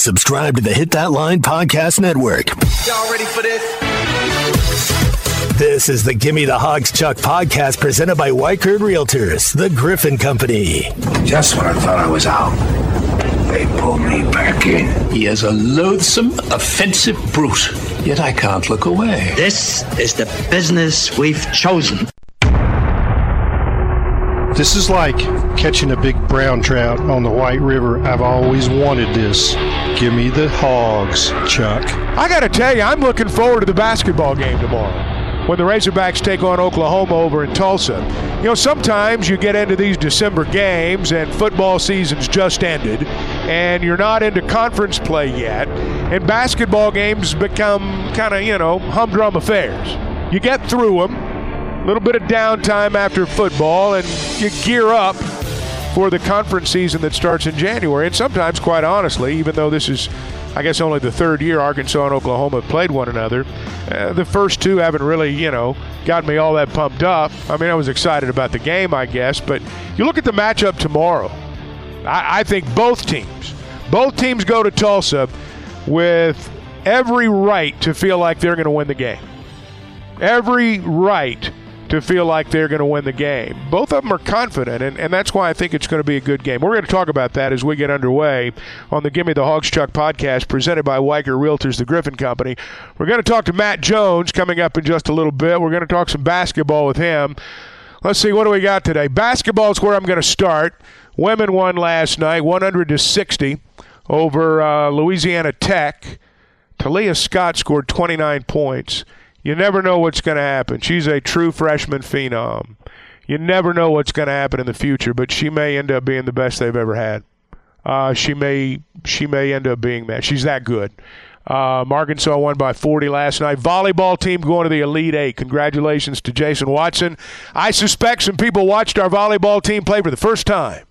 Subscribe to the Hit That Line Podcast Network. Y'all ready for this? This is the Gimme the Hogs Chuck podcast presented by Weichert Realtors, the Griffin Company. Just when I thought I was out, they pulled me back in. He is a loathsome, offensive brute, yet I can't look away. This is the business we've chosen. This is like catching a big brown trout on the White River. I've always wanted this. Give me the hogs, Chuck. I got to tell you, I'm looking forward to the basketball game tomorrow when the Razorbacks take on Oklahoma over in Tulsa. You know, sometimes you get into these December games and football season's just ended and you're not into conference play yet, and basketball games become kind of, you know, humdrum affairs. You get through them, a little bit of downtime after football, and you gear up for the conference season that starts in January. And sometimes, quite honestly, even though this is, I guess, only the third year Arkansas and Oklahoma have played one another, uh, the first two haven't really, you know, got me all that pumped up. I mean, I was excited about the game, I guess, but you look at the matchup tomorrow. I, I think both teams, both teams go to Tulsa with every right to feel like they're going to win the game. Every right to feel like they're going to win the game. Both of them are confident, and, and that's why I think it's going to be a good game. We're going to talk about that as we get underway on the Gimme the Hogs Chuck podcast presented by Weichert Realtors, the Griffin Company. We're going to talk to Matt Jones coming up in just a little bit. We're going to talk some basketball with him. Let's see, what do we got today? Basketball is where I'm going to start. Women won last night, 100 to 60 over uh, Louisiana Tech. Taliah Scott scored 29 points. You never know what's going to happen. She's a true freshman phenom. You never know what's going to happen in the future, but she may end up being the best they've ever had. Uh, she may she may end up being that. She's that good. Um, Arkansas won by 40 last night. Volleyball team going to the Elite Eight. Congratulations to Jason Watson. I suspect some people watched our volleyball team play for the first time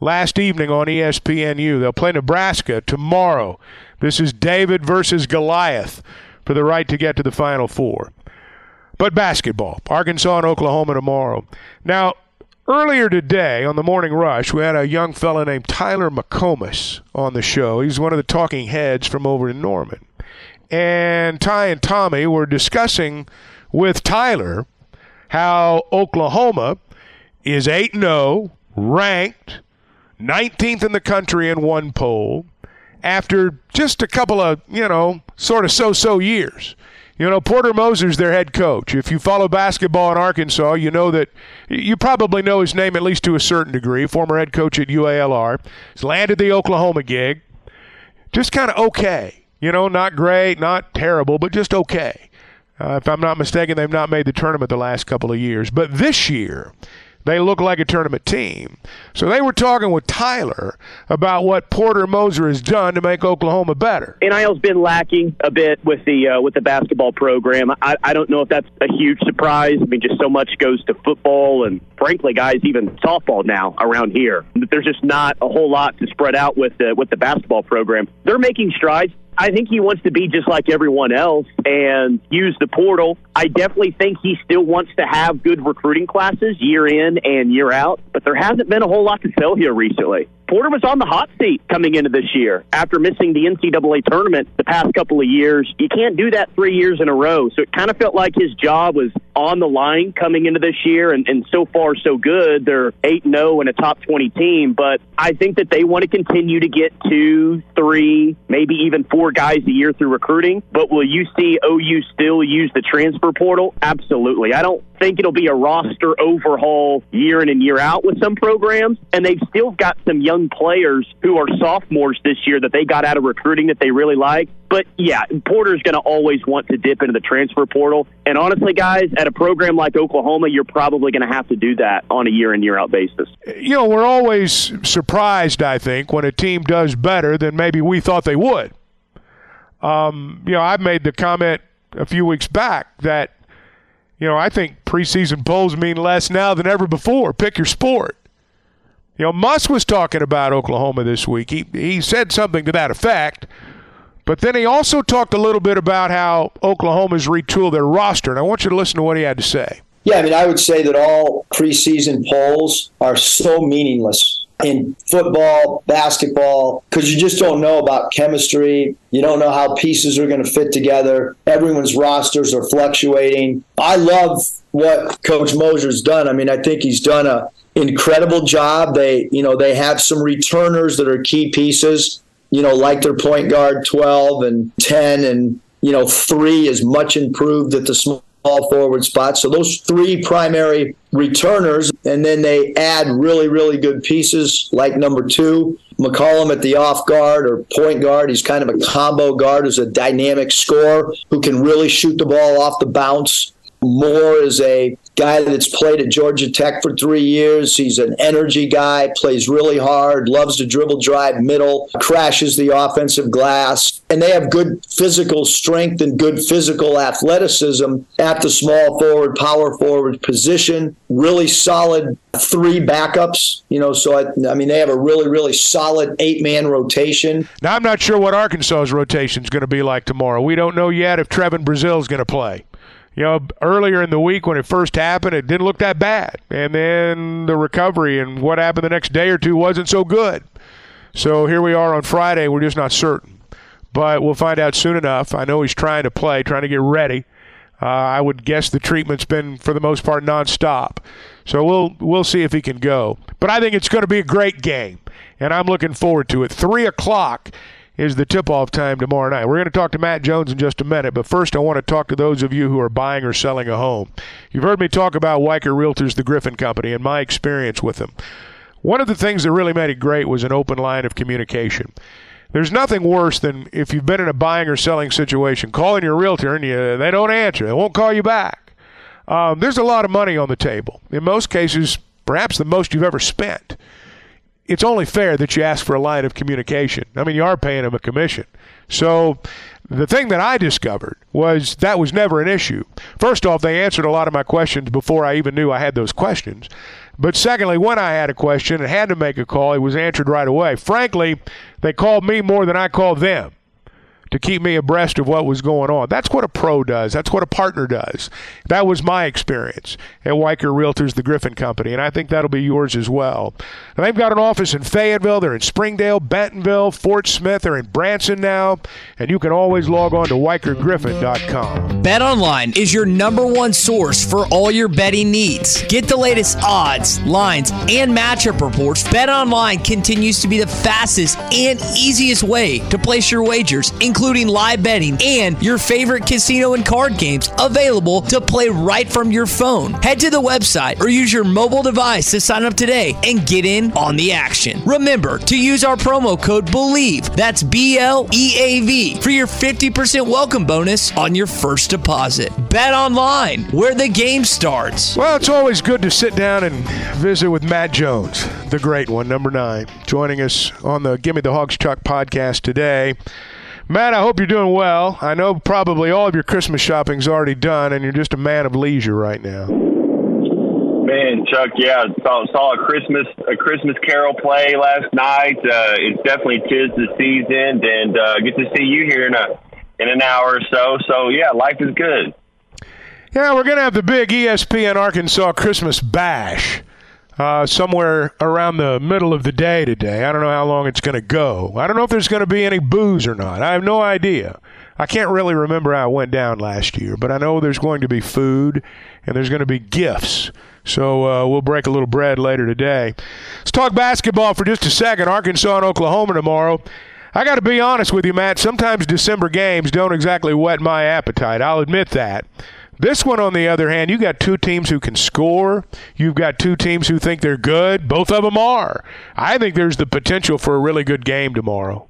last evening on ESPNU. They'll play Nebraska tomorrow. This is David versus Goliath for the right to get to the Final Four. But basketball, Arkansas and Oklahoma tomorrow. Now, earlier today on the morning rush, we had a young fella named Tyler McComas on the show. He's one of the talking heads from over in Norman. And Ty and Tommy were discussing with Tyler how Oklahoma is 8 0, ranked 19th in the country in one poll after just a couple of, you know, sort of so so years. You know, Porter Moser's their head coach. If you follow basketball in Arkansas, you know that you probably know his name at least to a certain degree. Former head coach at UALR. He's landed the Oklahoma gig. Just kind of okay. You know, not great, not terrible, but just okay. Uh, if I'm not mistaken, they've not made the tournament the last couple of years. But this year, they look like a tournament team. So they were talking with Tyler about what Porter Moser has done to make Oklahoma better. NIL's been lacking a bit with the uh, with the basketball program. I, I don't know if that's a huge surprise. I mean, just so much goes to football and, frankly, guys, even softball now around here. There's just not a whole lot to spread out with the with the basketball program. They're making strides. I think he wants to be just like everyone else and use the portal. I definitely think he still wants to have good recruiting classes year in and year out, but there hasn't been a whole lot to sell here recently. Porter was on the hot seat coming into this year after missing the NCAA tournament the past couple of years. You can't do that three years in a row. So it kind of felt like his job was on the line coming into this year. And, and so far, so good. They're 8 0 and oh a top 20 team. But I think that they want to continue to get two, three, maybe even four guys a year through recruiting. But will you see OU still use the transfer portal? Absolutely. I don't think it'll be a roster overhaul year in and year out with some programs. And they've still got some young players who are sophomores this year that they got out of recruiting that they really like. But yeah, Porter's going to always want to dip into the transfer portal. And honestly, guys, at a program like Oklahoma, you're probably going to have to do that on a year in, year out basis. You know, we're always surprised, I think, when a team does better than maybe we thought they would. Um, you know, I made the comment a few weeks back that, you know, I think preseason polls mean less now than ever before. Pick your sport. You know, Muss was talking about Oklahoma this week. He, he said something to that effect. But then he also talked a little bit about how Oklahoma's retooled their roster. And I want you to listen to what he had to say. Yeah, I mean, I would say that all preseason polls are so meaningless in football, basketball, because you just don't know about chemistry. You don't know how pieces are going to fit together. Everyone's rosters are fluctuating. I love what Coach Moser's done. I mean, I think he's done a incredible job. They, you know, they have some returners that are key pieces. You know, like their point guard, twelve and ten, and you know, three is much improved at the small forward spot. So those three primary returners, and then they add really, really good pieces like number two, McCollum at the off guard or point guard. He's kind of a combo guard who's a dynamic scorer who can really shoot the ball off the bounce. Moore is a guy that's played at Georgia Tech for three years. He's an energy guy, plays really hard, loves to dribble, drive middle, crashes the offensive glass. And they have good physical strength and good physical athleticism at the small forward, power forward position. Really solid three backups, you know. So, I, I mean, they have a really, really solid eight man rotation. Now, I'm not sure what Arkansas's rotation is going to be like tomorrow. We don't know yet if Trevon Brazile is going to play you know, earlier in the week when it first happened, it didn't look that bad. And then the recovery and what happened the next day or two wasn't so good. So here we are on Friday. We're just not certain. But we'll find out soon enough. I know he's trying to play, trying to get ready. Uh, I would guess the treatment's been, for the most part, nonstop. So we'll we'll see if he can go. But I think it's going to be a great game, and I'm looking forward to it. Three o'clock is the tip off time tomorrow night. We're going to talk to Matt Jones in just a minute, but first I want to talk to those of you who are buying or selling a home. You've heard me talk about Weichert Realtors, the Griffin Company, and my experience with them. One of the things that really made it great was an open line of communication. There's nothing worse than if you've been in a buying or selling situation, calling your realtor and you, they don't answer, they won't call you back. Um, there's a lot of money on the table. In most cases, perhaps the most you've ever spent it's only fair that you ask for a line of communication. I mean, you are paying them a commission. So the thing that I discovered was that was never an issue. First off, they answered a lot of my questions before I even knew I had those questions. But secondly, when I had a question and had to make a call, it was answered right away. Frankly, they called me more than I called them to keep me abreast of what was going on. That's what a pro does. That's what a partner does. That was my experience at Weichert Realtors, the Griffin Company, and I think that'll be yours as well. They've got an office in Fayetteville, they're in Springdale, Bentonville, Fort Smith, they're in Branson now, and you can always log on to WeichertGriffin.com. Bet Online is your number one source for all your betting needs. Get the latest odds, lines, and matchup reports. Bet Online continues to be the fastest and easiest way to place your wagers, including including live betting and your favorite casino and card games available to play right from your phone. Head to the website or use your mobile device to sign up today and get in on the action. Remember to use our promo code BLEAV, that's B L E A V, for your 50% welcome bonus on your first deposit. Bet online, where the game starts. Well, it's always good to sit down and visit with Matt Jones, the great one, number nine, joining us on the Gimme the Hogs Chuck podcast today. Matt, I hope you're doing well. I know probably all of your Christmas shopping's already done, and you're just a man of leisure right now. Man, Chuck, yeah, saw, saw a Christmas a Christmas Carol play last night. Uh, it's definitely tis the season, and uh, get to see you here in a in an hour or so. So yeah, life is good. Yeah, we're gonna have the big ESPN Arkansas Christmas bash uh, somewhere around the middle of the day today. I don't know how long it's going to go. I don't know if there's going to be any booze or not. I have no idea. I can't really remember how it went down last year, but I know there's going to be food and there's going to be gifts. So uh, we'll break a little bread later today. Let's talk basketball for just a second. Arkansas and Oklahoma tomorrow. I got to be honest with you, Matt. Sometimes December games don't exactly whet my appetite. I'll admit that. This one, on the other hand, you got two teams who can score. You've got two teams who think they're good. Both of them are. I think there's the potential for a really good game tomorrow.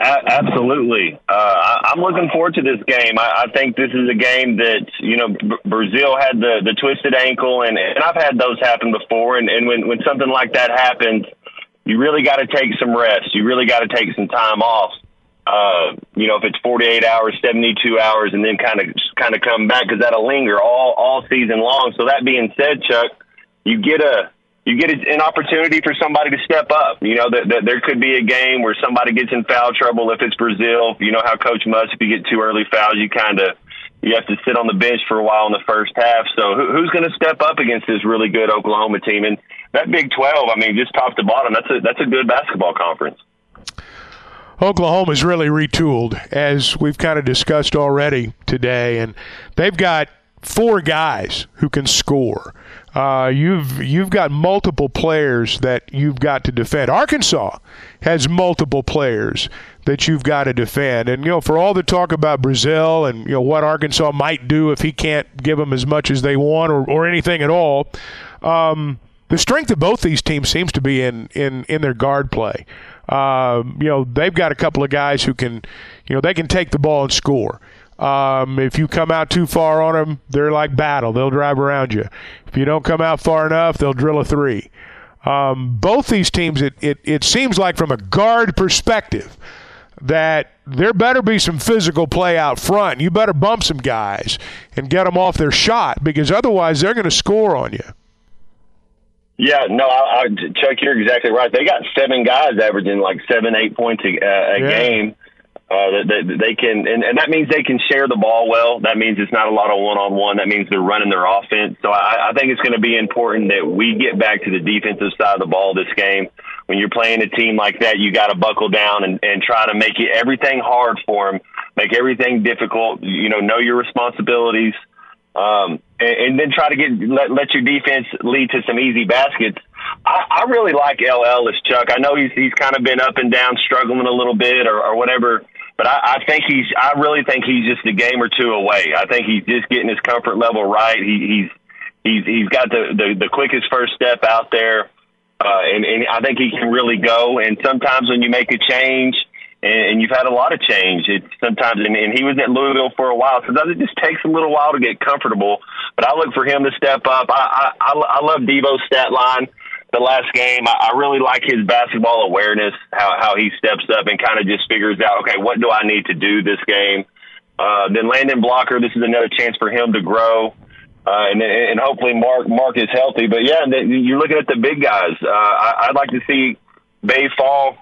Absolutely. Uh, I'm looking forward to this game. I, I think this is a game that, you know, B- Brazile had the, the twisted ankle, and, and I've had those happen before. And, and when, when something like that happens, you really got to take some rest. You really got to take some time off uh, you know, if it's 48 hours, 72 hours, and then kind of kind of come back because that'll linger all all season long. So that being said, Chuck, you get a you get an opportunity for somebody to step up. You know that, that there could be a game where somebody gets in foul trouble. If it's Brazile, you know how Coach Muss, if you get too early fouls, you kind of you have to sit on the bench for a while in the first half. So who, who's going to step up against this really good Oklahoma team? And that Big 12, I mean, just top to bottom, that's a that's a good basketball conference. Oklahoma's really retooled, as we've kind of discussed already today, and they've got four guys who can score. Uh, you've you've got multiple players that you've got to defend. Arkansas has multiple players that you've got to defend, and you know for all the talk about Brazile and you know what Arkansas might do if he can't give them as much as they want or, or anything at all. Um, the strength of both these teams seems to be in in in their guard play. Um, you know, they've got a couple of guys who can, you know, they can take the ball and score. Um, if you come out too far on them, they're like battle. They'll drive around you. If you don't come out far enough, they'll drill a three. Um, both these teams, it, it, it seems like from a guard perspective, that there better be some physical play out front. You better bump some guys and get them off their shot because otherwise they're going to score on you. Yeah, no, I, I, Chuck, you're exactly right. They got seven guys averaging like seven, eight points a, a yeah. game. Uh, that, that they can, and, and that means they can share the ball well. That means it's not a lot of one on one. That means they're running their offense. So I, I think it's going to be important that we get back to the defensive side of the ball this game. When you're playing a team like that, you got to buckle down and, and try to make it everything hard for them, make everything difficult. You know, know your responsibilities um, and, and, then try to get let, let your defense lead to some easy baskets. I, I really like El Ellis, Chuck. I know he's he's kind of been up and down, struggling a little bit or, or whatever. But I, I think he's. I really think he's just a game or two away. I think he's just getting his comfort level right. He, he's he's he's got the, the the quickest first step out there, uh, and and I think he can really go. And sometimes when you make a change, and, and you've had a lot of change. It's sometimes, and, and he was at Louisville for a while, so it just takes a little while to get comfortable. But I look for him to step up. I I, I love Devo's stat line the last game. I, I really like his basketball awareness, how how he steps up and kind of just figures out, okay, what do I need to do this game? Uh, then Layden Blocker, this is another chance for him to grow. Uh, and, and hopefully Mark Mark is healthy. But yeah, you're looking at the big guys. Uh, I, I'd like to see Baye Fall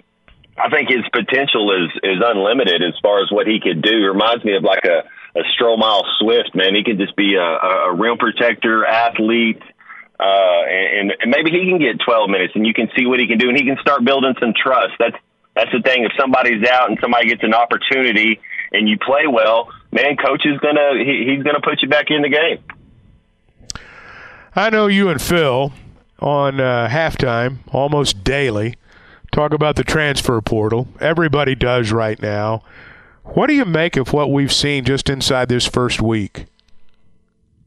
I think his potential is is unlimited as far as what he could do. It reminds me of like a a Stromile Swift man. He could just be a, a rim protector, athlete, uh, and, and maybe he can get 12 minutes, and you can see what he can do, and he can start building some trust. That's that's the thing. If somebody's out and somebody gets an opportunity and you play well, man, coach is gonna he, he's gonna put you back in the game. I know you and Phil on uh, halftime almost daily talk about the transfer portal. Everybody does right now. What do you make of what we've seen just inside this first week?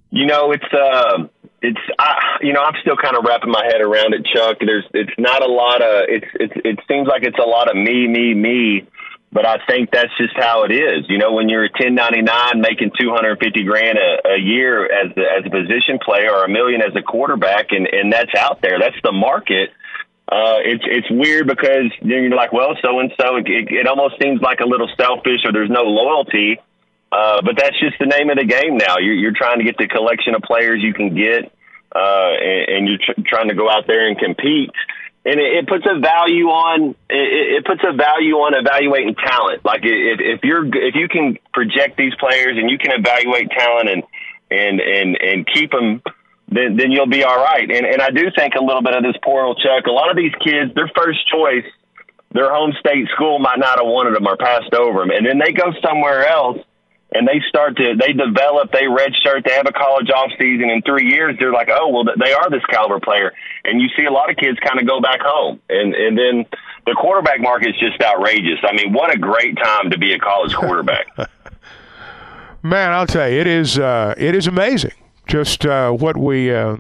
You know, it's uh, it's I, you know, I'm still kind of wrapping my head around it, Chuck. There's it's not a lot of it's it's it seems like it's a lot of me, me, me. But I think that's just how it is. You know, when you're a 1099 making 250 grand a, a year as a, as a position player or a million as a quarterback, and and that's out there. That's the market uh, it's it's weird because then you're like, well, so and so. It almost seems like a little selfish, or there's no loyalty. Uh, but that's just the name of the game now. You're, you're trying to get the collection of players you can get, uh, and, and you're tr- trying to go out there and compete. And it, it puts a value on it, it puts a value on evaluating talent. Like if, if you're if you can project these players and you can evaluate talent and and and and keep them then, then you'll be all right. And, and I do think a little bit of this portal, Chuck. A lot of these kids, their first choice, their home state school might not have wanted them or passed over them. And then they go somewhere else and they start to, they develop, they redshirt, they have a college off season. In three years, they're like, oh, well, they are this caliber player. And you see a lot of kids kind of go back home. And, and then the quarterback market is just outrageous. I mean, what a great time to be a college quarterback. Man, I'll tell you, it is, uh, it is amazing just uh, what we uh,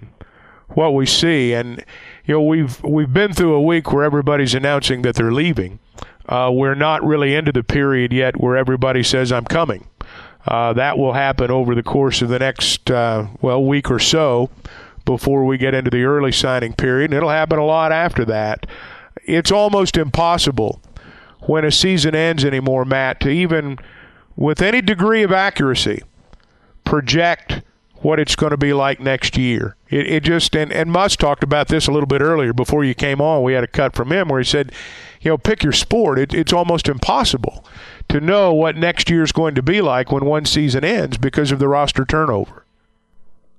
what we see. And you know, we've we've been through a week where everybody's announcing that they're leaving. Uh, we're not really into the period yet where everybody says I'm coming. Uh, that will happen over the course of the next uh, well week or so before we get into the early signing period. And it'll happen a lot after that. It's almost impossible when a season ends anymore, Matt, to even with any degree of accuracy project what it's going to be like next year. It, it just and, and Muss talked about this a little bit earlier before you came on. We had a cut from him where he said, you know, pick your sport. It, it's almost impossible to know what next year is going to be like when one season ends because of the roster turnover.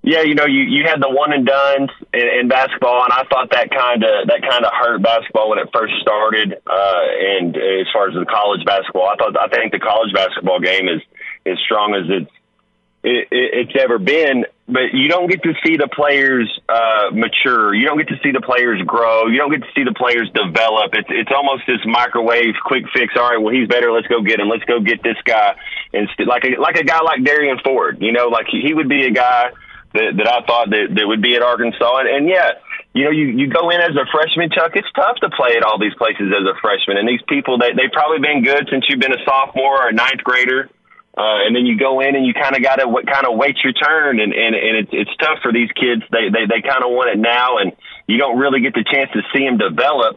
Yeah, you know, you, you had the one and done in, in basketball, and I thought that kind of that kind of hurt basketball when it first started. Uh, and as far as the college basketball, I thought I think the college basketball game is as strong as it's it, it's ever been. But you don't get to see the players uh, mature. You don't get to see the players grow. You don't get to see the players develop. It's it's almost this microwave quick fix. All right, well he's better. Let's go get him. Let's go get this guy. And like a like a guy like Darian Ford. You know, like he, he would be a guy that, that I thought that, that would be at Arkansas. And, and yeah, you know, you, you go in as a freshman, Chuck, it's tough to play at all these places as a freshman. And these people, they, they've probably been good since you've been a sophomore or a ninth grader. Uh, and then you go in and you kind of got to w- kind of wait your turn. And, and, and it's, it's tough for these kids. They, they, they kind of want it now and you don't really get the chance to see them develop.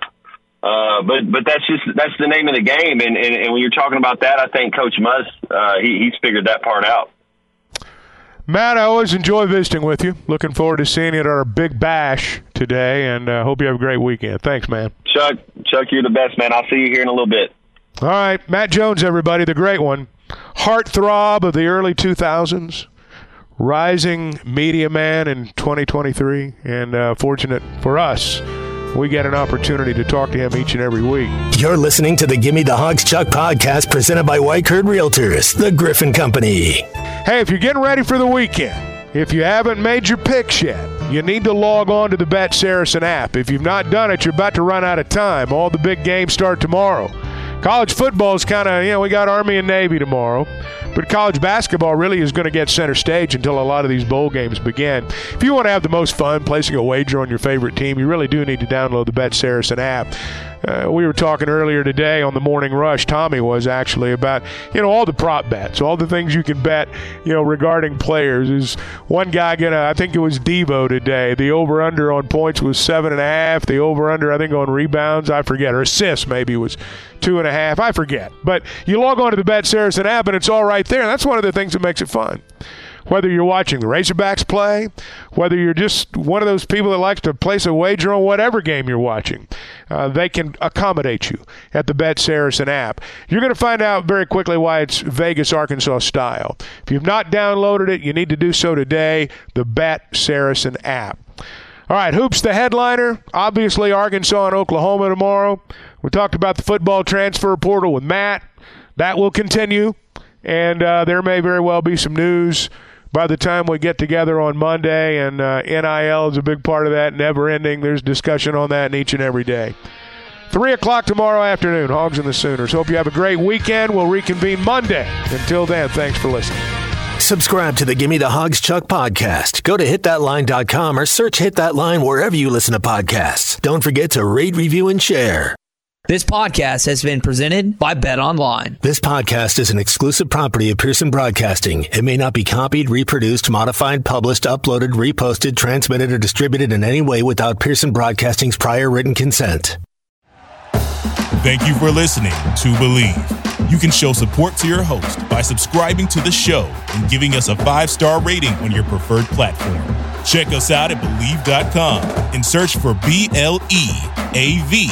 Uh, but but that's just that's the name of the game, and, and and when you're talking about that, I think Coach Muss uh, he, he's figured that part out. Matt, I always enjoy visiting with you. Looking forward to seeing you at our big bash today, and uh, hope you have a great weekend. Thanks, man. Chuck, Chuck, you're the best, man. I'll see you here in a little bit. All right, Matt Jones, everybody, the great one, heartthrob of the early 2000s, rising media man in 2023, and uh, fortunate for us we get an opportunity to talk to him each and every week. You're listening to the Gimme the Hogs Chuck podcast presented by Weichert Realtors, the Griffin Company. Hey, if you're getting ready for the weekend, if you haven't made your picks yet, you need to log on to the Bet Saracen app. If you've not done it, you're about to run out of time. All the big games start tomorrow. College football is kind of, you know, we got Army and Navy tomorrow. But college basketball really is going to get center stage until a lot of these bowl games begin. If you want to have the most fun placing a wager on your favorite team, you really do need to download the Bet Saracen app. Uh, we were talking earlier today on the morning rush. Tommy was actually about you know all the prop bets, all the things you can bet you know regarding players. Is one guy gonna? I think it was Devo today. The over under on points was seven and a half. The over under I think on rebounds I forget or assists maybe was two and a half. I forget. But you log on to the Bet Saracen app and it's all right there. And that's one of the things that makes it fun whether you're watching the Razorbacks play, whether you're just one of those people that likes to place a wager on whatever game you're watching, uh, they can accommodate you at the Bet Saracen app. You're going to find out very quickly why it's Vegas, Arkansas style. If you've not downloaded it, you need to do so today. The Bet Saracen app. All right, Hoops, the headliner. Obviously, Arkansas and Oklahoma tomorrow. We talked about the football transfer portal with Matt. That will continue, and uh, there may very well be some news by the time we get together on Monday, and uh, NIL is a big part of that, never ending. There's discussion on that in each and every day. 3 o'clock tomorrow afternoon, Hogs and the Sooners. Hope you have a great weekend. We'll reconvene Monday. Until then, thanks for listening. Subscribe to the Gimme the Hogs Chuck podcast. Go to hitthatline.com or search Hit That Line wherever you listen to podcasts. Don't forget to rate, review, and share. This podcast has been presented by Bet Online. This podcast is an exclusive property of Pearson Broadcasting. It may not be copied, reproduced, modified, published, uploaded, reposted, transmitted, or distributed in any way without Pearson Broadcasting's prior written consent. Thank you for listening to Bleav. You can show support to your host by subscribing to the show and giving us a five star rating on your preferred platform. Check us out at Bleav.com and search for B L E A V